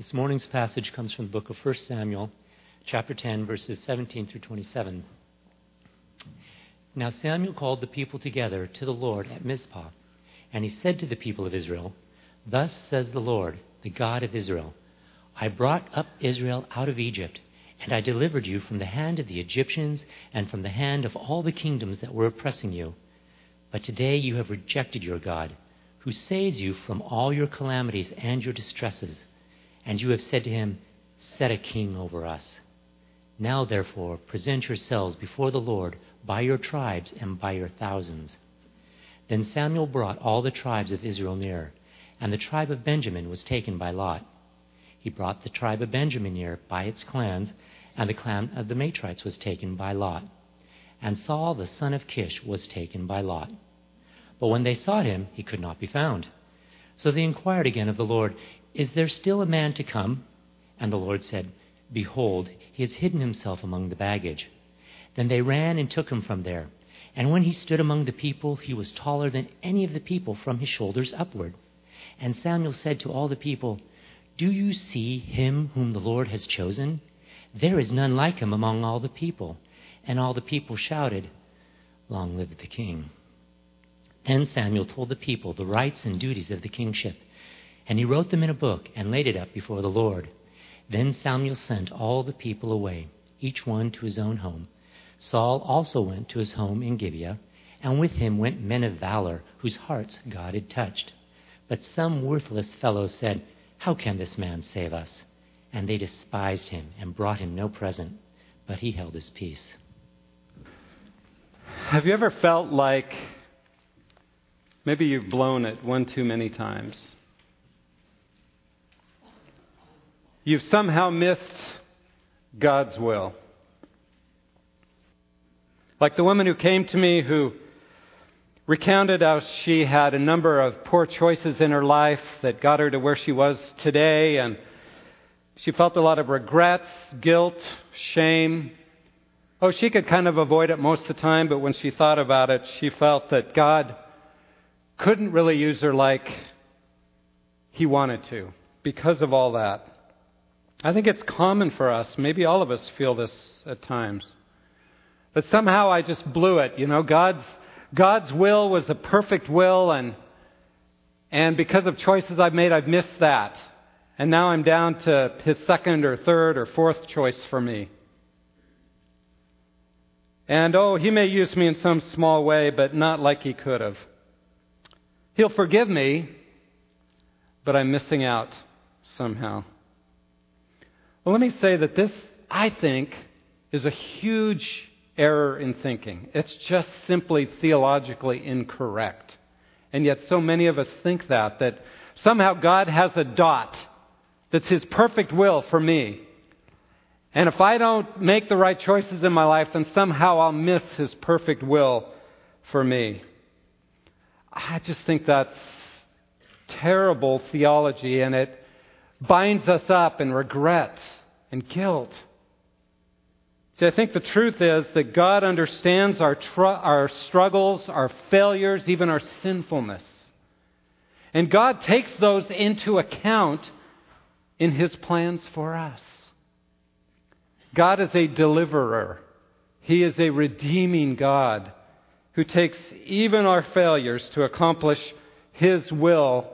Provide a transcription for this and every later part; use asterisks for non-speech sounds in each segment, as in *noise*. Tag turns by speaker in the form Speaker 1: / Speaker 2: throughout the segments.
Speaker 1: This morning's passage comes from the book of 1 Samuel, chapter 10, verses 17 through 27. Now Samuel called the people together to the Lord at Mizpah, and he said to the people of Israel, Thus says the Lord, the God of Israel I brought up Israel out of Egypt, and I delivered you from the hand of the Egyptians and from the hand of all the kingdoms that were oppressing you. But today you have rejected your God, who saves you from all your calamities and your distresses and you have said to him, Set a king over us. Now, therefore, present yourselves before the Lord by your tribes and by your thousands. Then Samuel brought all the tribes of Israel near, and the tribe of Benjamin was taken by Lot. He brought the tribe of Benjamin near by its clans, and the clan of the Matrites was taken by Lot. And Saul the son of Kish was taken by Lot. But when they sought him, he could not be found. So they inquired again of the Lord, is there still a man to come? And the Lord said, Behold, he has hidden himself among the baggage. Then they ran and took him from there. And when he stood among the people, he was taller than any of the people from his shoulders upward. And Samuel said to all the people, Do you see him whom the Lord has chosen? There is none like him among all the people. And all the people shouted, Long live the king. Then Samuel told the people the rights and duties of the kingship and he wrote them in a book and laid it up before the Lord. Then Samuel sent all the people away, each one to his own home. Saul also went to his home in Gibeah, and with him went men of valor, whose hearts God had touched. But some worthless fellows said, How can this man save us? And they despised him and brought him no present, but he held his peace.
Speaker 2: Have you ever felt like maybe you've blown it one too many times? You've somehow missed God's will. Like the woman who came to me who recounted how she had a number of poor choices in her life that got her to where she was today, and she felt a lot of regrets, guilt, shame. Oh, she could kind of avoid it most of the time, but when she thought about it, she felt that God couldn't really use her like He wanted to because of all that. I think it's common for us. Maybe all of us feel this at times. But somehow I just blew it. You know, God's, God's will was a perfect will, and, and because of choices I've made, I've missed that. And now I'm down to his second or third or fourth choice for me. And oh, he may use me in some small way, but not like he could have. He'll forgive me, but I'm missing out somehow. Well, let me say that this, I think, is a huge error in thinking. It's just simply theologically incorrect. And yet, so many of us think that, that somehow God has a dot that's His perfect will for me. And if I don't make the right choices in my life, then somehow I'll miss His perfect will for me. I just think that's terrible theology, and it binds us up in regret and guilt. See, I think the truth is that God understands our, tr- our struggles, our failures, even our sinfulness. And God takes those into account in His plans for us. God is a deliverer, He is a redeeming God who takes even our failures to accomplish His will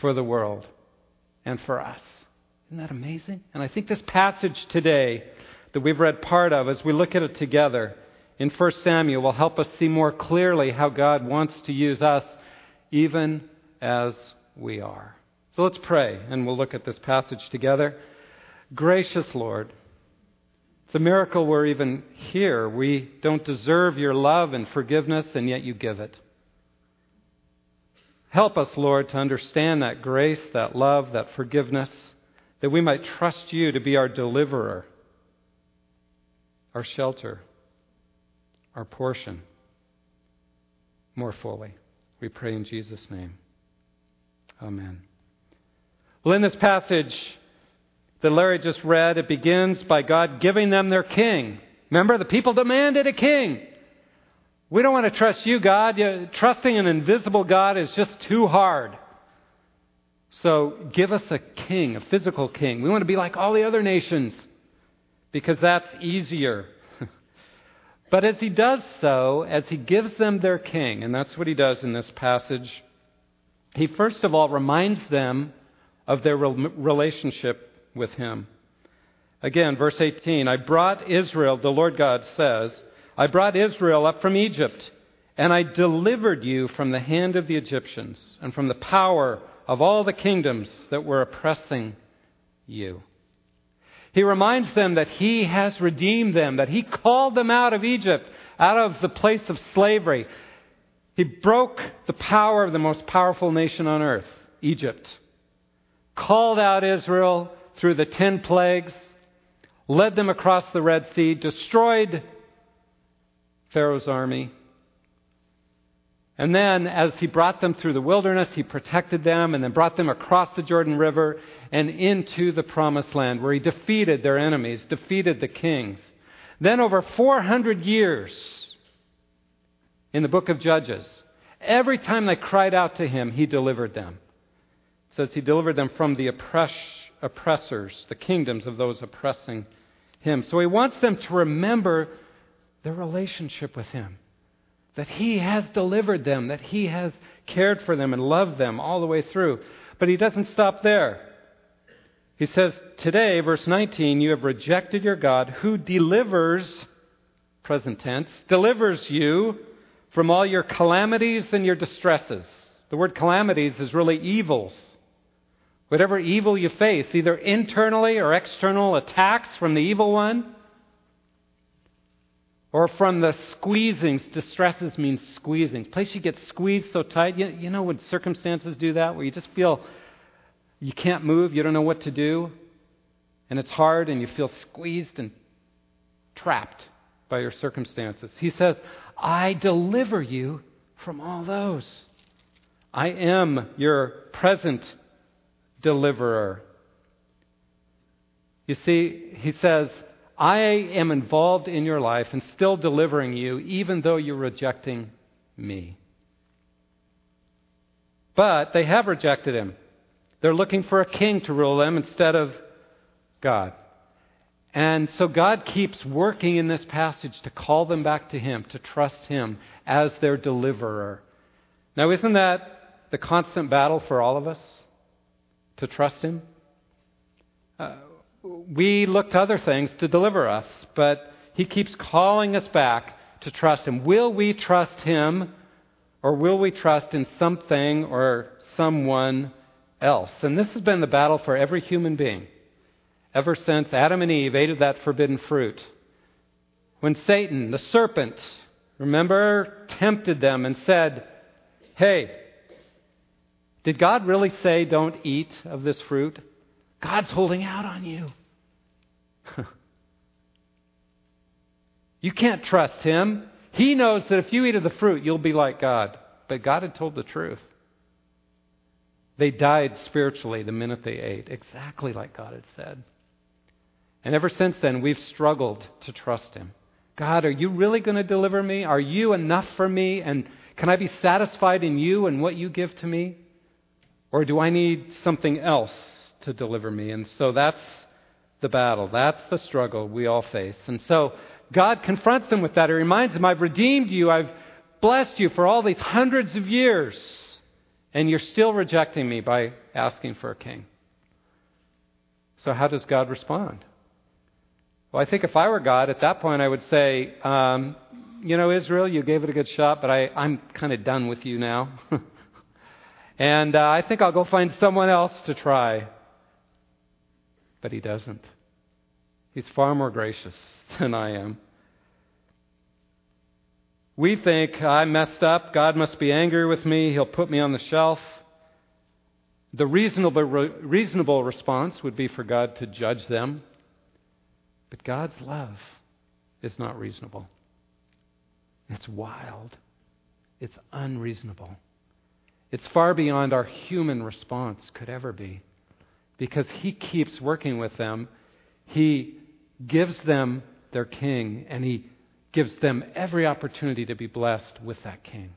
Speaker 2: for the world and for us. Isn't that amazing? And I think this passage today that we've read part of, as we look at it together in 1 Samuel, will help us see more clearly how God wants to use us even as we are. So let's pray, and we'll look at this passage together. Gracious Lord, it's a miracle we're even here. We don't deserve your love and forgiveness, and yet you give it. Help us, Lord, to understand that grace, that love, that forgiveness, that we might trust you to be our deliverer, our shelter, our portion more fully. We pray in Jesus' name. Amen. Well, in this passage that Larry just read, it begins by God giving them their king. Remember, the people demanded a king. We don't want to trust you, God. Trusting an invisible God is just too hard. So give us a king, a physical king. We want to be like all the other nations because that's easier. *laughs* but as he does so, as he gives them their king, and that's what he does in this passage, he first of all reminds them of their relationship with him. Again, verse 18 I brought Israel, the Lord God says, I brought Israel up from Egypt, and I delivered you from the hand of the Egyptians and from the power of all the kingdoms that were oppressing you. He reminds them that He has redeemed them, that He called them out of Egypt, out of the place of slavery. He broke the power of the most powerful nation on earth, Egypt, called out Israel through the ten plagues, led them across the Red Sea, destroyed Pharaoh's army. And then, as he brought them through the wilderness, he protected them and then brought them across the Jordan River and into the promised land where he defeated their enemies, defeated the kings. Then, over 400 years in the book of Judges, every time they cried out to him, he delivered them. It says he delivered them from the oppress, oppressors, the kingdoms of those oppressing him. So he wants them to remember their relationship with him that He has delivered them, that He has cared for them and loved them all the way through. But He doesn't stop there. He says, Today, verse 19, you have rejected your God who delivers, present tense, delivers you from all your calamities and your distresses. The word calamities is really evils. Whatever evil you face, either internally or external attacks from the evil one, or from the squeezings, distresses means squeezing. Place you get squeezed so tight. You, you know when circumstances do that, where you just feel you can't move, you don't know what to do, and it's hard, and you feel squeezed and trapped by your circumstances. He says, I deliver you from all those. I am your present deliverer. You see, he says, I am involved in your life and still delivering you, even though you're rejecting me. But they have rejected him. They're looking for a king to rule them instead of God. And so God keeps working in this passage to call them back to Him, to trust Him as their deliverer. Now, isn't that the constant battle for all of us? To trust Him? Uh, we look to other things to deliver us, but He keeps calling us back to trust Him. Will we trust Him or will we trust in something or someone else? And this has been the battle for every human being ever since Adam and Eve ate of that forbidden fruit. When Satan, the serpent, remember, tempted them and said, Hey, did God really say don't eat of this fruit? God's holding out on you. *laughs* you can't trust him. He knows that if you eat of the fruit, you'll be like God. But God had told the truth. They died spiritually the minute they ate, exactly like God had said. And ever since then, we've struggled to trust Him. God, are you really going to deliver me? Are you enough for me? And can I be satisfied in you and what you give to me? Or do I need something else to deliver me. And so that's the battle. That's the struggle we all face. And so God confronts them with that. He reminds them, I've redeemed you. I've blessed you for all these hundreds of years. And you're still rejecting me by asking for a king. So how does God respond? Well, I think if I were God, at that point I would say, um, you know, Israel, you gave it a good shot, but I, I'm kind of done with you now. *laughs* and uh, I think I'll go find someone else to try. But he doesn't. He's far more gracious *laughs* than I am. We think, I messed up. God must be angry with me. He'll put me on the shelf. The reasonable, reasonable response would be for God to judge them. But God's love is not reasonable. It's wild. It's unreasonable. It's far beyond our human response could ever be because he keeps working with them. He gives them their king, and he gives them every opportunity to be blessed with that king.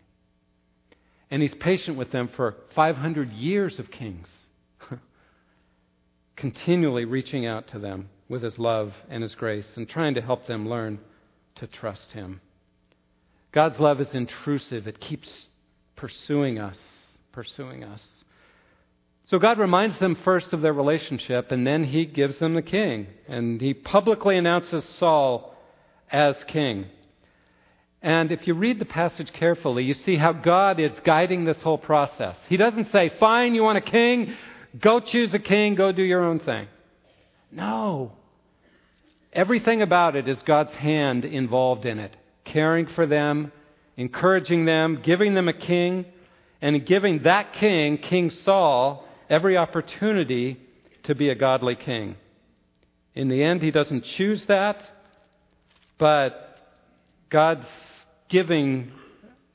Speaker 2: And he's patient with them for 500 years of kings *laughs* continually reaching out to them with his love and his grace and trying to help them learn to trust him. God's love is intrusive, it keeps pursuing us, pursuing us. So God reminds them first of their relationship, and then he gives them the king. And he publicly announces Saul as king. And if you read the passage carefully, you see how God is guiding this whole process. He doesn't say, Fine, you want a king? Go choose a king, go do your own thing. No. Everything about it is God's hand involved in it, caring for them, encouraging them, giving them a king, and giving that king, King Saul, every opportunity to be a godly king. In the end, he doesn't choose that, but God's giving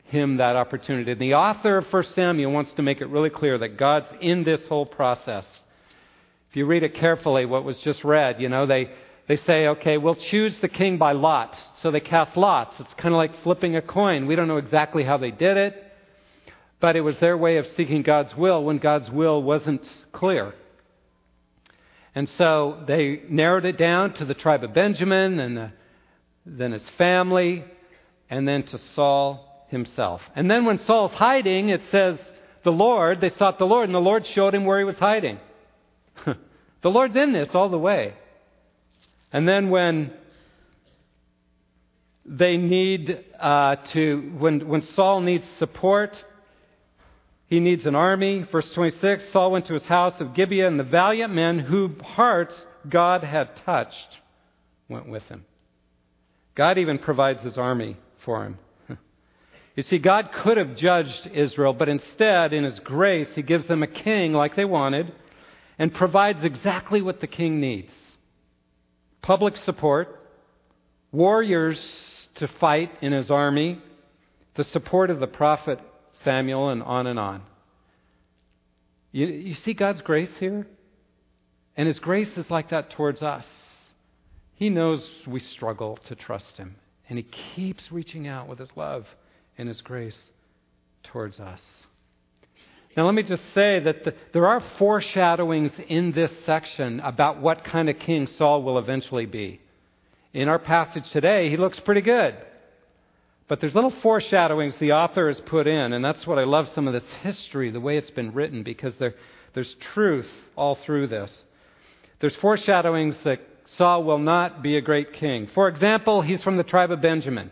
Speaker 2: him that opportunity. And the author of 1 Samuel wants to make it really clear that God's in this whole process. If you read it carefully, what was just read, you know, they, they say, okay, we'll choose the king by lot. So they cast lots. It's kind of like flipping a coin. We don't know exactly how they did it, but it was their way of seeking God's will when God's will wasn't clear. And so they narrowed it down to the tribe of Benjamin and the, then his family and then to Saul himself. And then when Saul's hiding, it says, the Lord, they sought the Lord, and the Lord showed him where he was hiding. *laughs* the Lord's in this all the way. And then when they need uh, to, when, when Saul needs support, he needs an army. Verse 26 Saul went to his house of Gibeah, and the valiant men whose hearts God had touched went with him. God even provides his army for him. *laughs* You see, God could have judged Israel, but instead, in His grace, He gives them a king like they wanted and provides exactly what the king needs public support, warriors to fight in His army, the support of the prophet Samuel, and on and on. You, you see God's grace here? And His grace is like that towards us. He knows we struggle to trust Him. And He keeps reaching out with His love and His grace towards us. Now, let me just say that the, there are foreshadowings in this section about what kind of king Saul will eventually be. In our passage today, he looks pretty good. But there's little foreshadowings the author has put in, and that's what I love some of this history, the way it's been written, because there, there's truth all through this. There's foreshadowings that Saul will not be a great king. For example, he's from the tribe of Benjamin.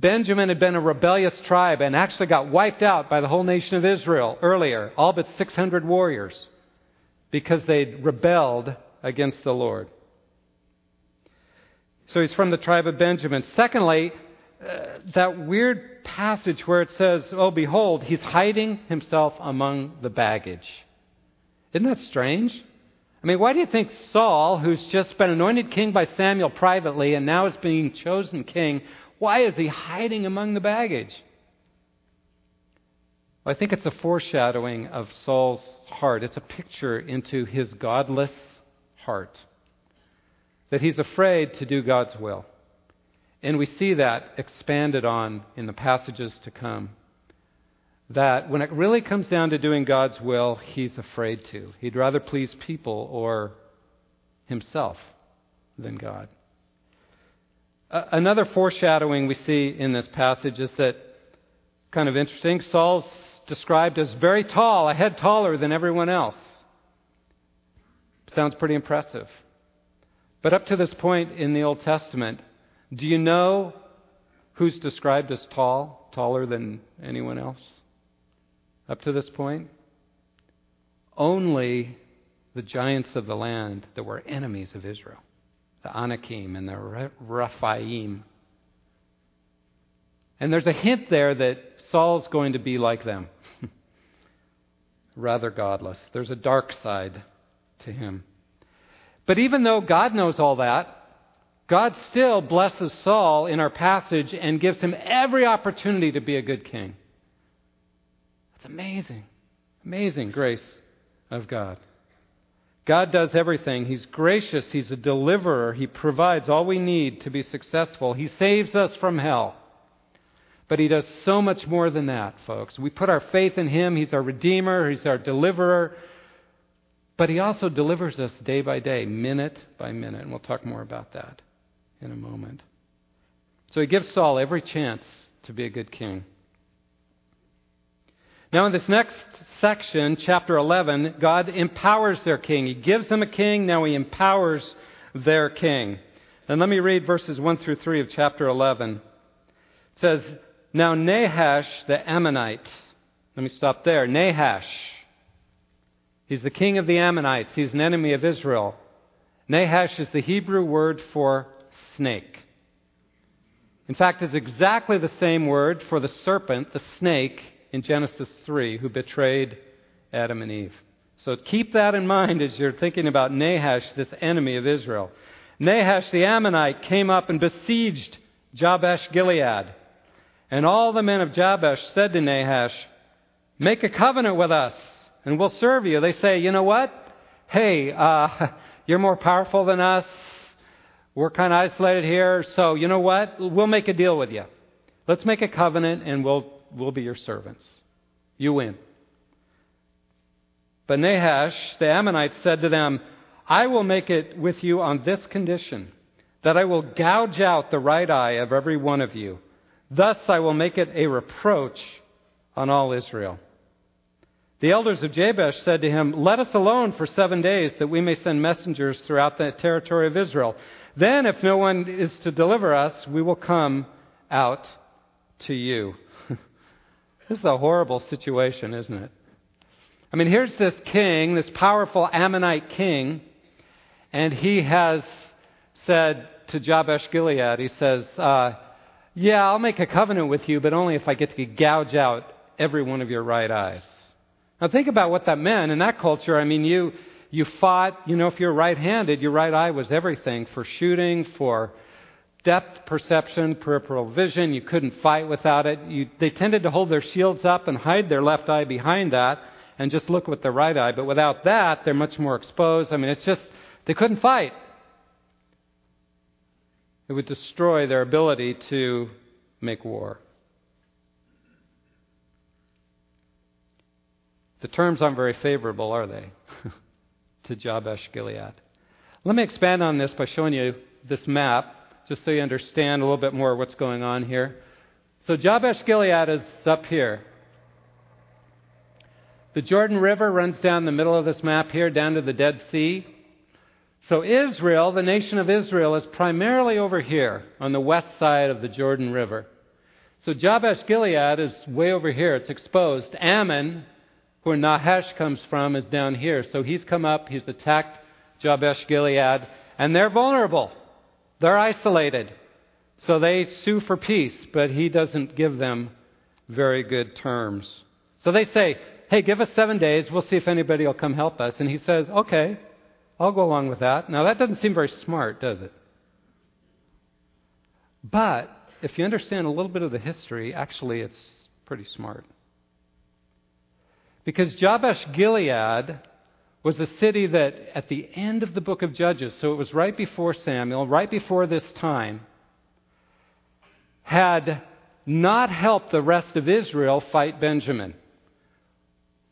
Speaker 2: Benjamin had been a rebellious tribe and actually got wiped out by the whole nation of Israel earlier, all but 600 warriors, because they'd rebelled against the Lord. So he's from the tribe of Benjamin. Secondly, uh, that weird passage where it says, Oh, behold, he's hiding himself among the baggage. Isn't that strange? I mean, why do you think Saul, who's just been anointed king by Samuel privately and now is being chosen king, why is he hiding among the baggage? Well, I think it's a foreshadowing of Saul's heart. It's a picture into his godless heart. That he's afraid to do God's will. And we see that expanded on in the passages to come that when it really comes down to doing God's will, he's afraid to. He'd rather please people or himself than God. Another foreshadowing we see in this passage is that kind of interesting. Saul's described as very tall, a head taller than everyone else. Sounds pretty impressive. But up to this point in the Old Testament, do you know who's described as tall, taller than anyone else? up to this point? Only the giants of the land that were enemies of Israel the Anakim and the Rephaim. And there's a hint there that Saul's going to be like them. *laughs* Rather godless. There's a dark side to him. But even though God knows all that, God still blesses Saul in our passage and gives him every opportunity to be a good king. That's amazing. Amazing grace of God. God does everything. He's gracious. He's a deliverer. He provides all we need to be successful. He saves us from hell. But He does so much more than that, folks. We put our faith in Him. He's our Redeemer. He's our deliverer. But he also delivers us day by day, minute by minute, and we'll talk more about that in a moment. So he gives Saul every chance to be a good king. Now, in this next section, chapter 11, God empowers their king. He gives them a king, now he empowers their king. And let me read verses 1 through 3 of chapter 11. It says, Now Nahash the Ammonite, let me stop there. Nahash, he's the king of the Ammonites, he's an enemy of Israel. Nahash is the Hebrew word for snake. In fact, it's exactly the same word for the serpent, the snake, in Genesis 3, who betrayed Adam and Eve. So keep that in mind as you're thinking about Nahash, this enemy of Israel. Nahash the Ammonite came up and besieged Jabesh Gilead. And all the men of Jabesh said to Nahash, Make a covenant with us, and we'll serve you. They say, You know what? Hey, uh, *laughs* you're more powerful than us. We're kind of isolated here, so you know what? We'll make a deal with you. Let's make a covenant and we'll, we'll be your servants. You win. But Nahash, the Ammonite, said to them, I will make it with you on this condition that I will gouge out the right eye of every one of you. Thus I will make it a reproach on all Israel. The elders of Jabesh said to him, Let us alone for seven days, that we may send messengers throughout the territory of Israel. Then, if no one is to deliver us, we will come out to you. *laughs* this is a horrible situation, isn't it? I mean, here's this king, this powerful Ammonite king, and he has said to Jabesh Gilead, he says, uh, Yeah, I'll make a covenant with you, but only if I get to gouge out every one of your right eyes. Now, think about what that meant. In that culture, I mean, you you fought, you know, if you're right handed, your right eye was everything for shooting, for depth perception, peripheral vision. You couldn't fight without it. You, they tended to hold their shields up and hide their left eye behind that and just look with their right eye. But without that, they're much more exposed. I mean, it's just, they couldn't fight. It would destroy their ability to make war. The terms aren't very favorable, are they? *laughs* to Jabesh Gilead. Let me expand on this by showing you this map, just so you understand a little bit more what's going on here. So Jabesh Gilead is up here. The Jordan River runs down the middle of this map here, down to the Dead Sea. So Israel, the nation of Israel, is primarily over here on the west side of the Jordan River. So Jabesh Gilead is way over here. It's exposed. Ammon where Nahash comes from is down here. So he's come up, he's attacked Jabesh Gilead, and they're vulnerable. They're isolated. So they sue for peace, but he doesn't give them very good terms. So they say, hey, give us seven days, we'll see if anybody will come help us. And he says, okay, I'll go along with that. Now that doesn't seem very smart, does it? But if you understand a little bit of the history, actually it's pretty smart. Because Jabesh Gilead was a city that, at the end of the book of Judges, so it was right before Samuel, right before this time, had not helped the rest of Israel fight Benjamin,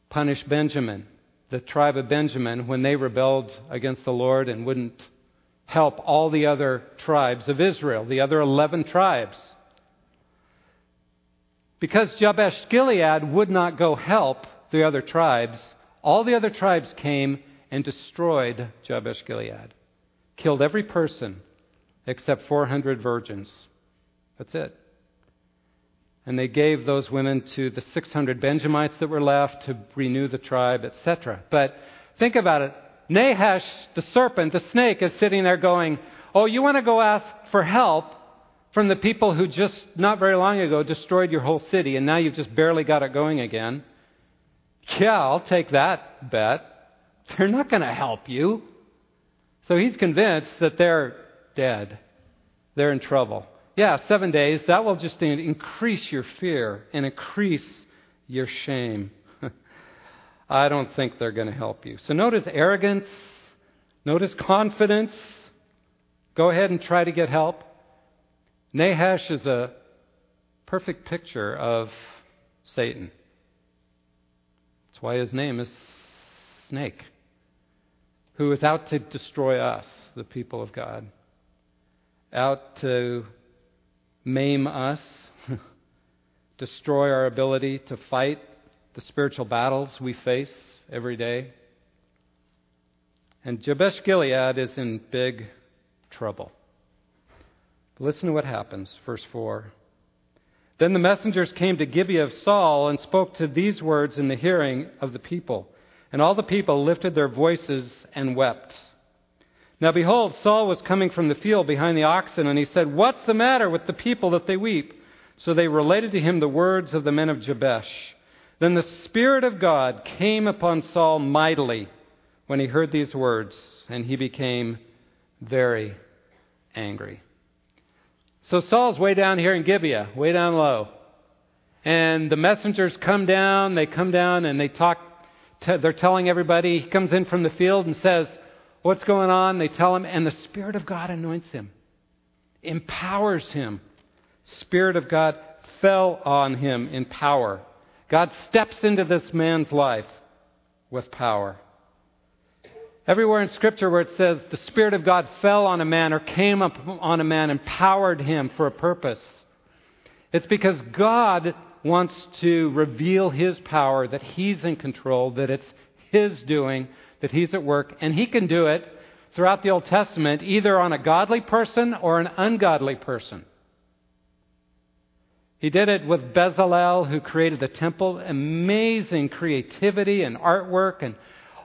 Speaker 2: punish Benjamin, the tribe of Benjamin, when they rebelled against the Lord and wouldn't help all the other tribes of Israel, the other 11 tribes. Because Jabesh Gilead would not go help the other tribes, all the other tribes came and destroyed Jabesh Gilead, killed every person except 400 virgins. That's it. And they gave those women to the 600 Benjamites that were left to renew the tribe, etc. But think about it. Nahash, the serpent, the snake, is sitting there going, Oh, you want to go ask for help from the people who just not very long ago destroyed your whole city, and now you've just barely got it going again. Yeah, I'll take that bet. They're not going to help you. So he's convinced that they're dead. They're in trouble. Yeah, seven days, that will just increase your fear and increase your shame. *laughs* I don't think they're going to help you. So notice arrogance, notice confidence. Go ahead and try to get help. Nahash is a perfect picture of Satan why his name is Snake. who is out to destroy us, the people of God, out to maim us, *laughs* destroy our ability to fight the spiritual battles we face every day. And Jabesh Gilead is in big trouble. Listen to what happens, verse 4. Then the messengers came to Gibeah of Saul and spoke to these words in the hearing of the people. And all the people lifted their voices and wept. Now behold, Saul was coming from the field behind the oxen, and he said, What's the matter with the people that they weep? So they related to him the words of the men of Jabesh. Then the Spirit of God came upon Saul mightily when he heard these words, and he became very angry. So Saul's way down here in Gibeah, way down low. And the messengers come down, they come down and they talk, they're telling everybody. He comes in from the field and says, What's going on? They tell him, and the Spirit of God anoints him, empowers him. Spirit of God fell on him in power. God steps into this man's life with power. Everywhere in Scripture where it says the Spirit of God fell on a man or came up on a man, and empowered him for a purpose, it's because God wants to reveal His power, that He's in control, that it's His doing, that He's at work, and He can do it throughout the Old Testament either on a godly person or an ungodly person. He did it with Bezalel, who created the temple. Amazing creativity and artwork and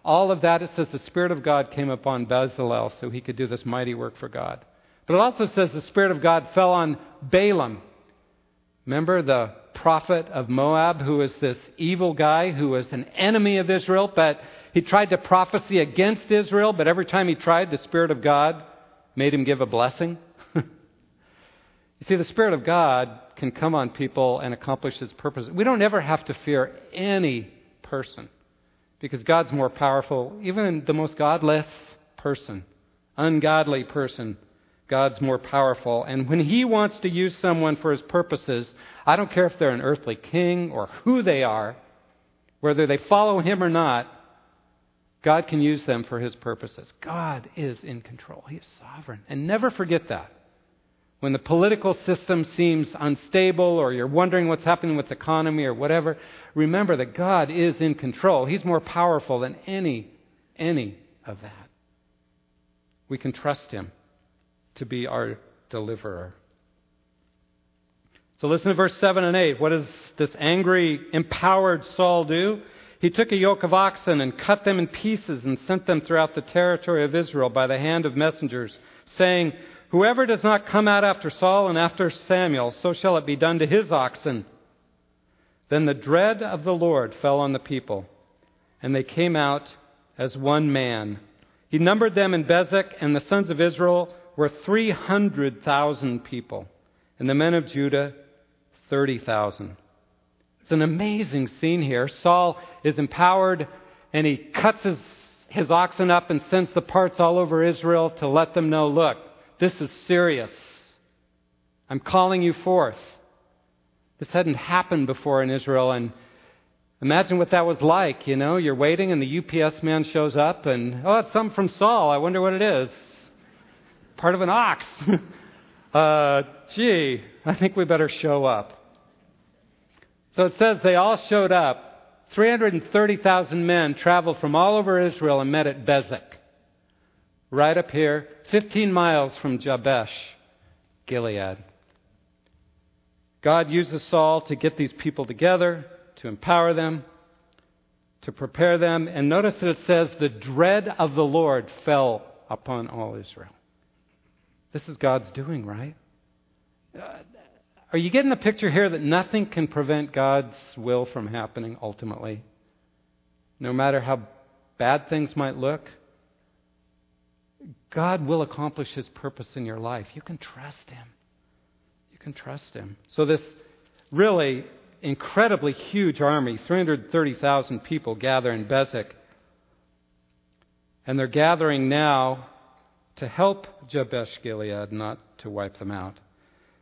Speaker 2: all of that, it says the Spirit of God came upon Bezalel so he could do this mighty work for God. But it also says the Spirit of God fell on Balaam. Remember the prophet of Moab, who was this evil guy who was an enemy of Israel, but he tried to prophesy against Israel, but every time he tried, the Spirit of God made him give a blessing. *laughs* you see, the Spirit of God can come on people and accomplish his purpose. We don't ever have to fear any person because God's more powerful. Even the most godless person, ungodly person, God's more powerful. And when He wants to use someone for His purposes, I don't care if they're an earthly king or who they are, whether they follow Him or not, God can use them for His purposes. God is in control. He is sovereign. And never forget that. When the political system seems unstable or you're wondering what's happening with the economy or whatever, remember that God is in control. He's more powerful than any, any of that. We can trust Him to be our deliverer. So listen to verse 7 and 8. What does this angry, empowered Saul do? He took a yoke of oxen and cut them in pieces and sent them throughout the territory of Israel by the hand of messengers, saying, Whoever does not come out after Saul and after Samuel, so shall it be done to his oxen. Then the dread of the Lord fell on the people, and they came out as one man. He numbered them in Bezek, and the sons of Israel were 300,000 people, and the men of Judah, 30,000. It's an amazing scene here. Saul is empowered, and he cuts his, his oxen up and sends the parts all over Israel to let them know look, this is serious. I'm calling you forth. This hadn't happened before in Israel, and imagine what that was like. You know, you're waiting, and the UPS man shows up, and oh, it's something from Saul. I wonder what it is. Part of an ox. *laughs* uh, gee, I think we better show up. So it says they all showed up. 330,000 men traveled from all over Israel and met at Bezek right up here, 15 miles from Jabesh, Gilead. God uses Saul to get these people together, to empower them, to prepare them. And notice that it says, the dread of the Lord fell upon all Israel. This is God's doing, right? Uh, are you getting the picture here that nothing can prevent God's will from happening ultimately? No matter how bad things might look? God will accomplish His purpose in your life. You can trust Him. You can trust Him. So, this really incredibly huge army 330,000 people gather in Bezek. And they're gathering now to help Jabesh Gilead, not to wipe them out.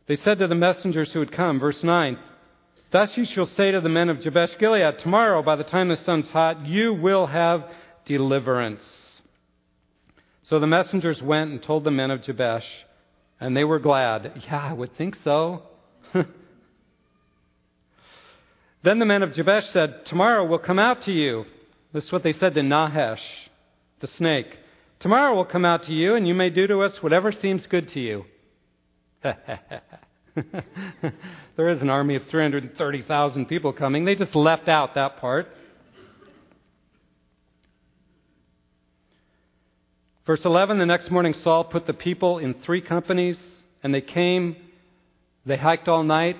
Speaker 2: They said to the messengers who had come, verse 9, Thus you shall say to the men of Jabesh Gilead, Tomorrow, by the time the sun's hot, you will have deliverance. So the messengers went and told the men of Jabesh, and they were glad. Yeah, I would think so. *laughs* then the men of Jabesh said, Tomorrow we'll come out to you. This is what they said to Nahash, the snake. Tomorrow we'll come out to you, and you may do to us whatever seems good to you. *laughs* there is an army of 330,000 people coming. They just left out that part. Verse 11 The next morning, Saul put the people in three companies, and they came, they hiked all night,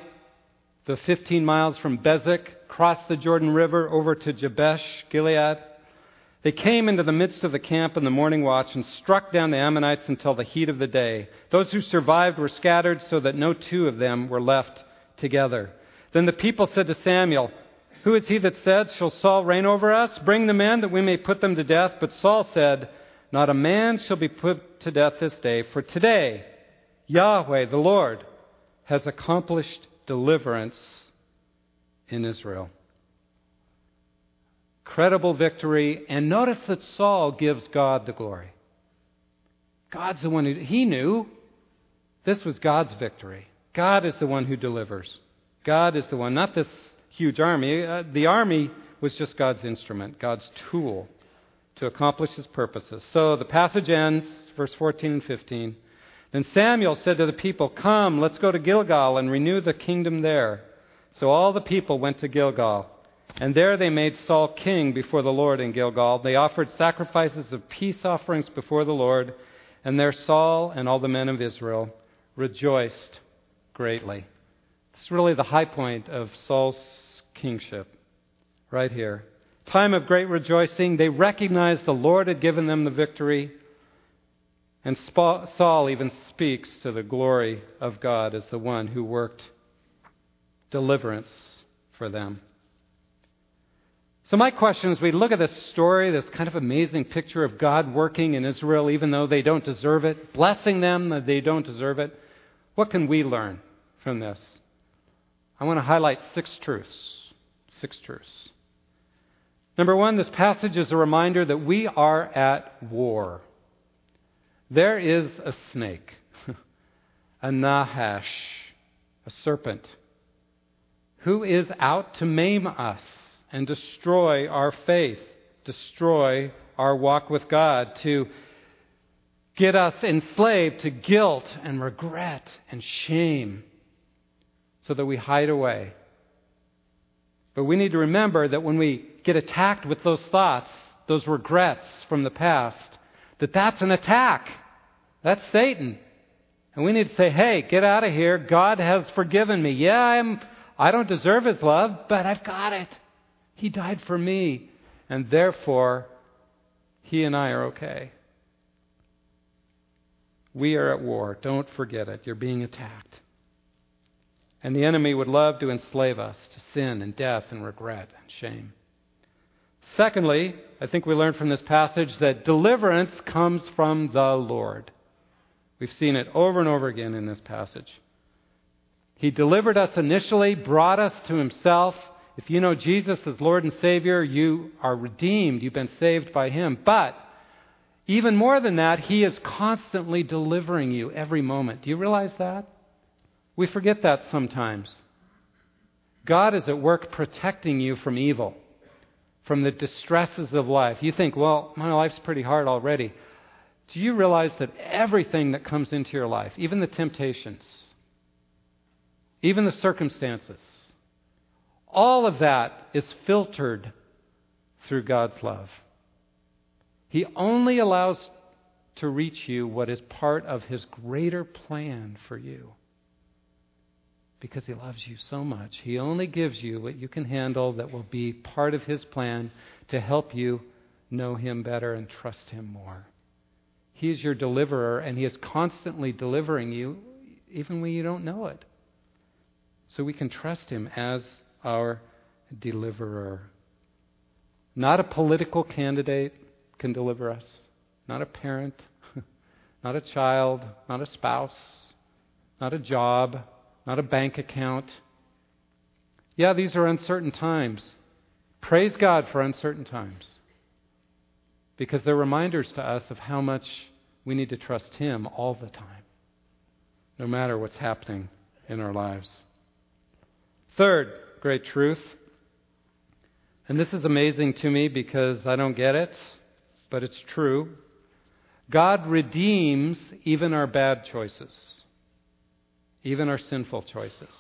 Speaker 2: the 15 miles from Bezek, crossed the Jordan River over to Jabesh, Gilead. They came into the midst of the camp in the morning watch and struck down the Ammonites until the heat of the day. Those who survived were scattered so that no two of them were left together. Then the people said to Samuel, Who is he that said, Shall Saul reign over us? Bring the men that we may put them to death. But Saul said, not a man shall be put to death this day, for today Yahweh, the Lord, has accomplished deliverance in Israel. Credible victory, and notice that Saul gives God the glory. God's the one who, he knew this was God's victory. God is the one who delivers. God is the one, not this huge army. Uh, the army was just God's instrument, God's tool to accomplish his purposes. So the passage ends, verse 14 and 15. Then Samuel said to the people, Come, let's go to Gilgal and renew the kingdom there. So all the people went to Gilgal. And there they made Saul king before the Lord in Gilgal. They offered sacrifices of peace offerings before the Lord. And there Saul and all the men of Israel rejoiced greatly. This is really the high point of Saul's kingship, right here time of great rejoicing. They recognized the Lord had given them the victory. And Saul even speaks to the glory of God as the one who worked deliverance for them. So, my question as we look at this story, this kind of amazing picture of God working in Israel, even though they don't deserve it, blessing them that they don't deserve it, what can we learn from this? I want to highlight six truths. Six truths. Number one, this passage is a reminder that we are at war. There is a snake, *laughs* a Nahash, a serpent, who is out to maim us and destroy our faith, destroy our walk with God, to get us enslaved to guilt and regret and shame so that we hide away. But we need to remember that when we get attacked with those thoughts, those regrets from the past, that that's an attack. That's Satan. And we need to say, hey, get out of here. God has forgiven me. Yeah, I'm, I don't deserve his love, but I've got it. He died for me. And therefore, he and I are okay. We are at war. Don't forget it. You're being attacked. And the enemy would love to enslave us to sin and death and regret and shame. Secondly, I think we learn from this passage that deliverance comes from the Lord. We've seen it over and over again in this passage. He delivered us initially, brought us to Himself. If you know Jesus as Lord and Savior, you are redeemed. You've been saved by Him. But even more than that, He is constantly delivering you every moment. Do you realize that? We forget that sometimes. God is at work protecting you from evil from the distresses of life. You think, well, my life's pretty hard already. Do you realize that everything that comes into your life, even the temptations, even the circumstances, all of that is filtered through God's love? He only allows to reach you what is part of His greater plan for you because He loves you so much. He only gives you what you can handle that will be part of His plan to help you know Him better and trust Him more. He is your deliverer, and He is constantly delivering you, even when you don't know it. So we can trust Him as our deliverer. Not a political candidate can deliver us, not a parent, *laughs* not a child, not a spouse, not a job, not a bank account. Yeah, these are uncertain times. Praise God for uncertain times because they're reminders to us of how much We need to trust Him all the time, no matter what's happening in our lives. Third great truth, and this is amazing to me because I don't get it, but it's true. God redeems even our bad choices, even our sinful choices.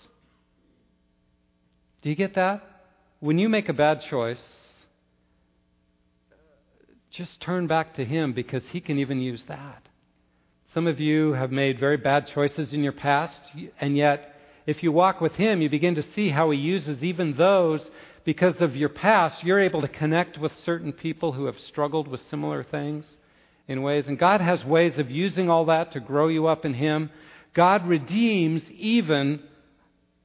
Speaker 2: Do you get that? When you make a bad choice, just turn back to Him because He can even use that. Some of you have made very bad choices in your past, and yet, if you walk with Him, you begin to see how He uses even those because of your past. You're able to connect with certain people who have struggled with similar things in ways. And God has ways of using all that to grow you up in Him. God redeems even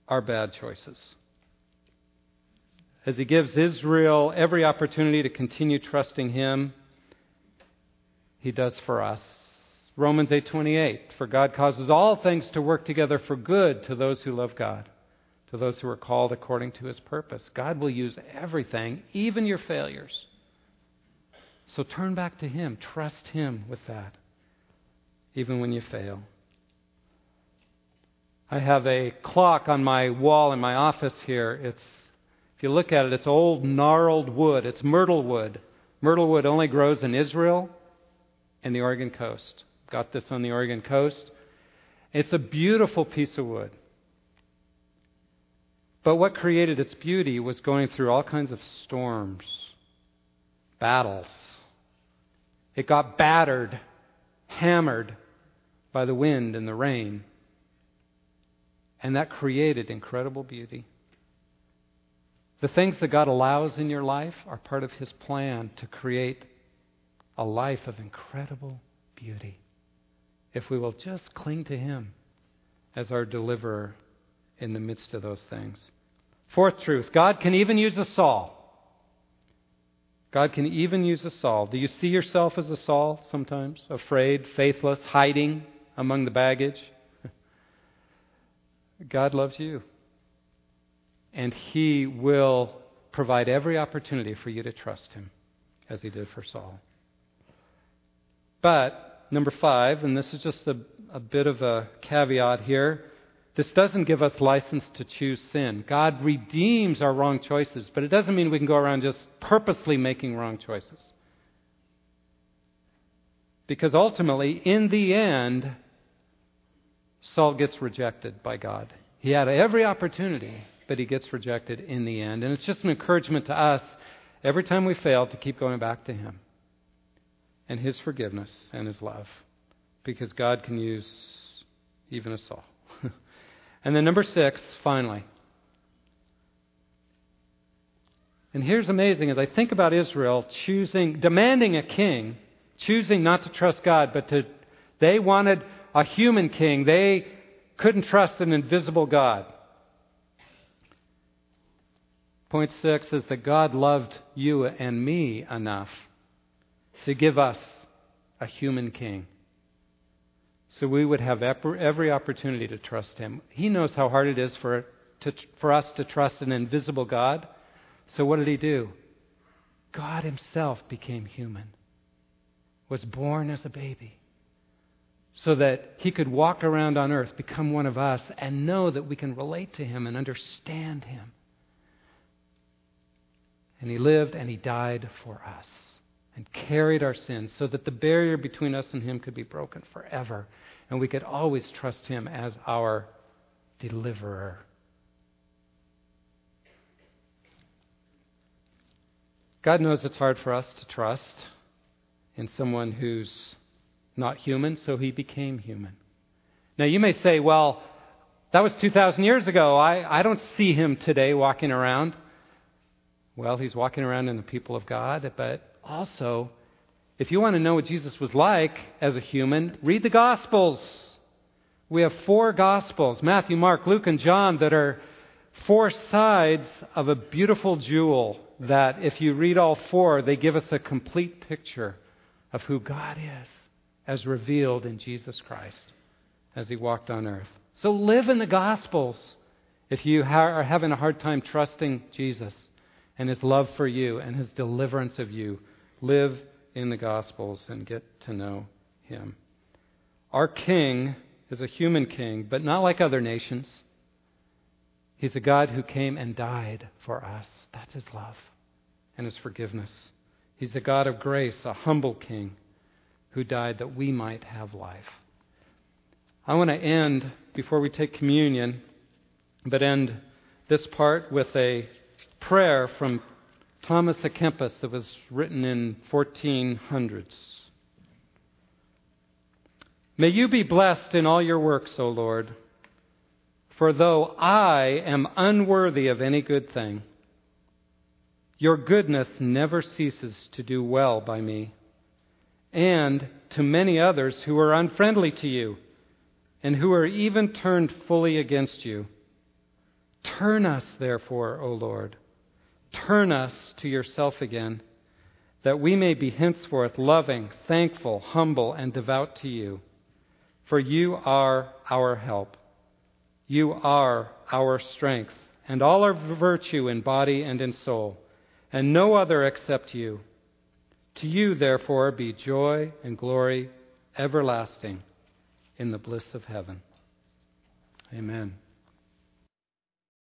Speaker 2: our bad choices. As He gives Israel every opportunity to continue trusting Him, He does for us. Romans 8:28 For God causes all things to work together for good to those who love God, to those who are called according to his purpose. God will use everything, even your failures, so turn back to Him. Trust Him with that, even when you fail. I have a clock on my wall in my office here. It's, if you look at it, it's old gnarled wood. It's myrtle wood. Myrtle wood only grows in Israel and the Oregon coast. Got this on the Oregon coast. It's a beautiful piece of wood. But what created its beauty was going through all kinds of storms, battles, it got battered, hammered by the wind and the rain. And that created incredible beauty. The things that God allows in your life are part of His plan to create a life of incredible beauty. If we will just cling to Him as our deliverer in the midst of those things. Fourth truth God can even use a Saul God can even use a Saul. Do you see yourself as a Saul sometimes? Afraid, faithless, hiding among the baggage? God loves you. And He will provide every opportunity for you to trust Him, as He did for Saul. But, number five, and this is just a, a bit of a caveat here this doesn't give us license to choose sin. God redeems our wrong choices, but it doesn't mean we can go around just purposely making wrong choices. Because ultimately, in the end, Saul gets rejected by God. He had every opportunity, but he gets rejected in the end. And it's just an encouragement to us every time we fail to keep going back to him and his forgiveness and his love. Because God can use even a Saul. *laughs* And then number six, finally. And here's amazing as I think about Israel choosing, demanding a king, choosing not to trust God, but to, they wanted a human king. They couldn't trust an invisible God. Point six is that God loved you and me enough to give us a human king so we would have every opportunity to trust Him. He knows how hard it is for, to, for us to trust an invisible God. So what did He do? God Himself became human, was born as a baby, so that He could walk around on earth, become one of us, and know that we can relate to Him and understand Him. And He lived and He died for us and carried our sins so that the barrier between us and Him could be broken forever. And we could always trust Him as our deliverer. God knows it's hard for us to trust in someone who's not human, so He became human. Now, you may say, well, that was 2,000 years ago. I, I don't see Him today walking around. Well, He's walking around in the people of God, but also, if you want to know what Jesus was like as a human, read the Gospels. We have four Gospels Matthew, Mark, Luke, and John that are four sides of a beautiful jewel that, if you read all four, they give us a complete picture of who God is as revealed in Jesus Christ as he walked on earth. So live in the Gospels if you are having a hard time trusting Jesus and his love for you and his deliverance of you live in the Gospels and get to know Him. Our king is a human king, but not like other nations. He's a God who came and died for us. That's his love and his forgiveness. He's a God of grace, a humble king who died that we might have life. I want to end, before we take communion, but end this part with a prayer from Thomas à Kempis that was written in 1400s. May you be blessed in all your works, O Lord. For though I am unworthy of any good thing, your goodness never ceases to do well by me, and to many others who are unfriendly to you, and who are even turned fully against you. Turn us, therefore, O Lord. Turn us to yourself again, that we may be henceforth loving, thankful, humble, and devout to you. For you are our help. You are our strength, and all our virtue in body and in soul, and no other except you. To you, therefore, be joy and glory everlasting in the bliss of heaven. Amen.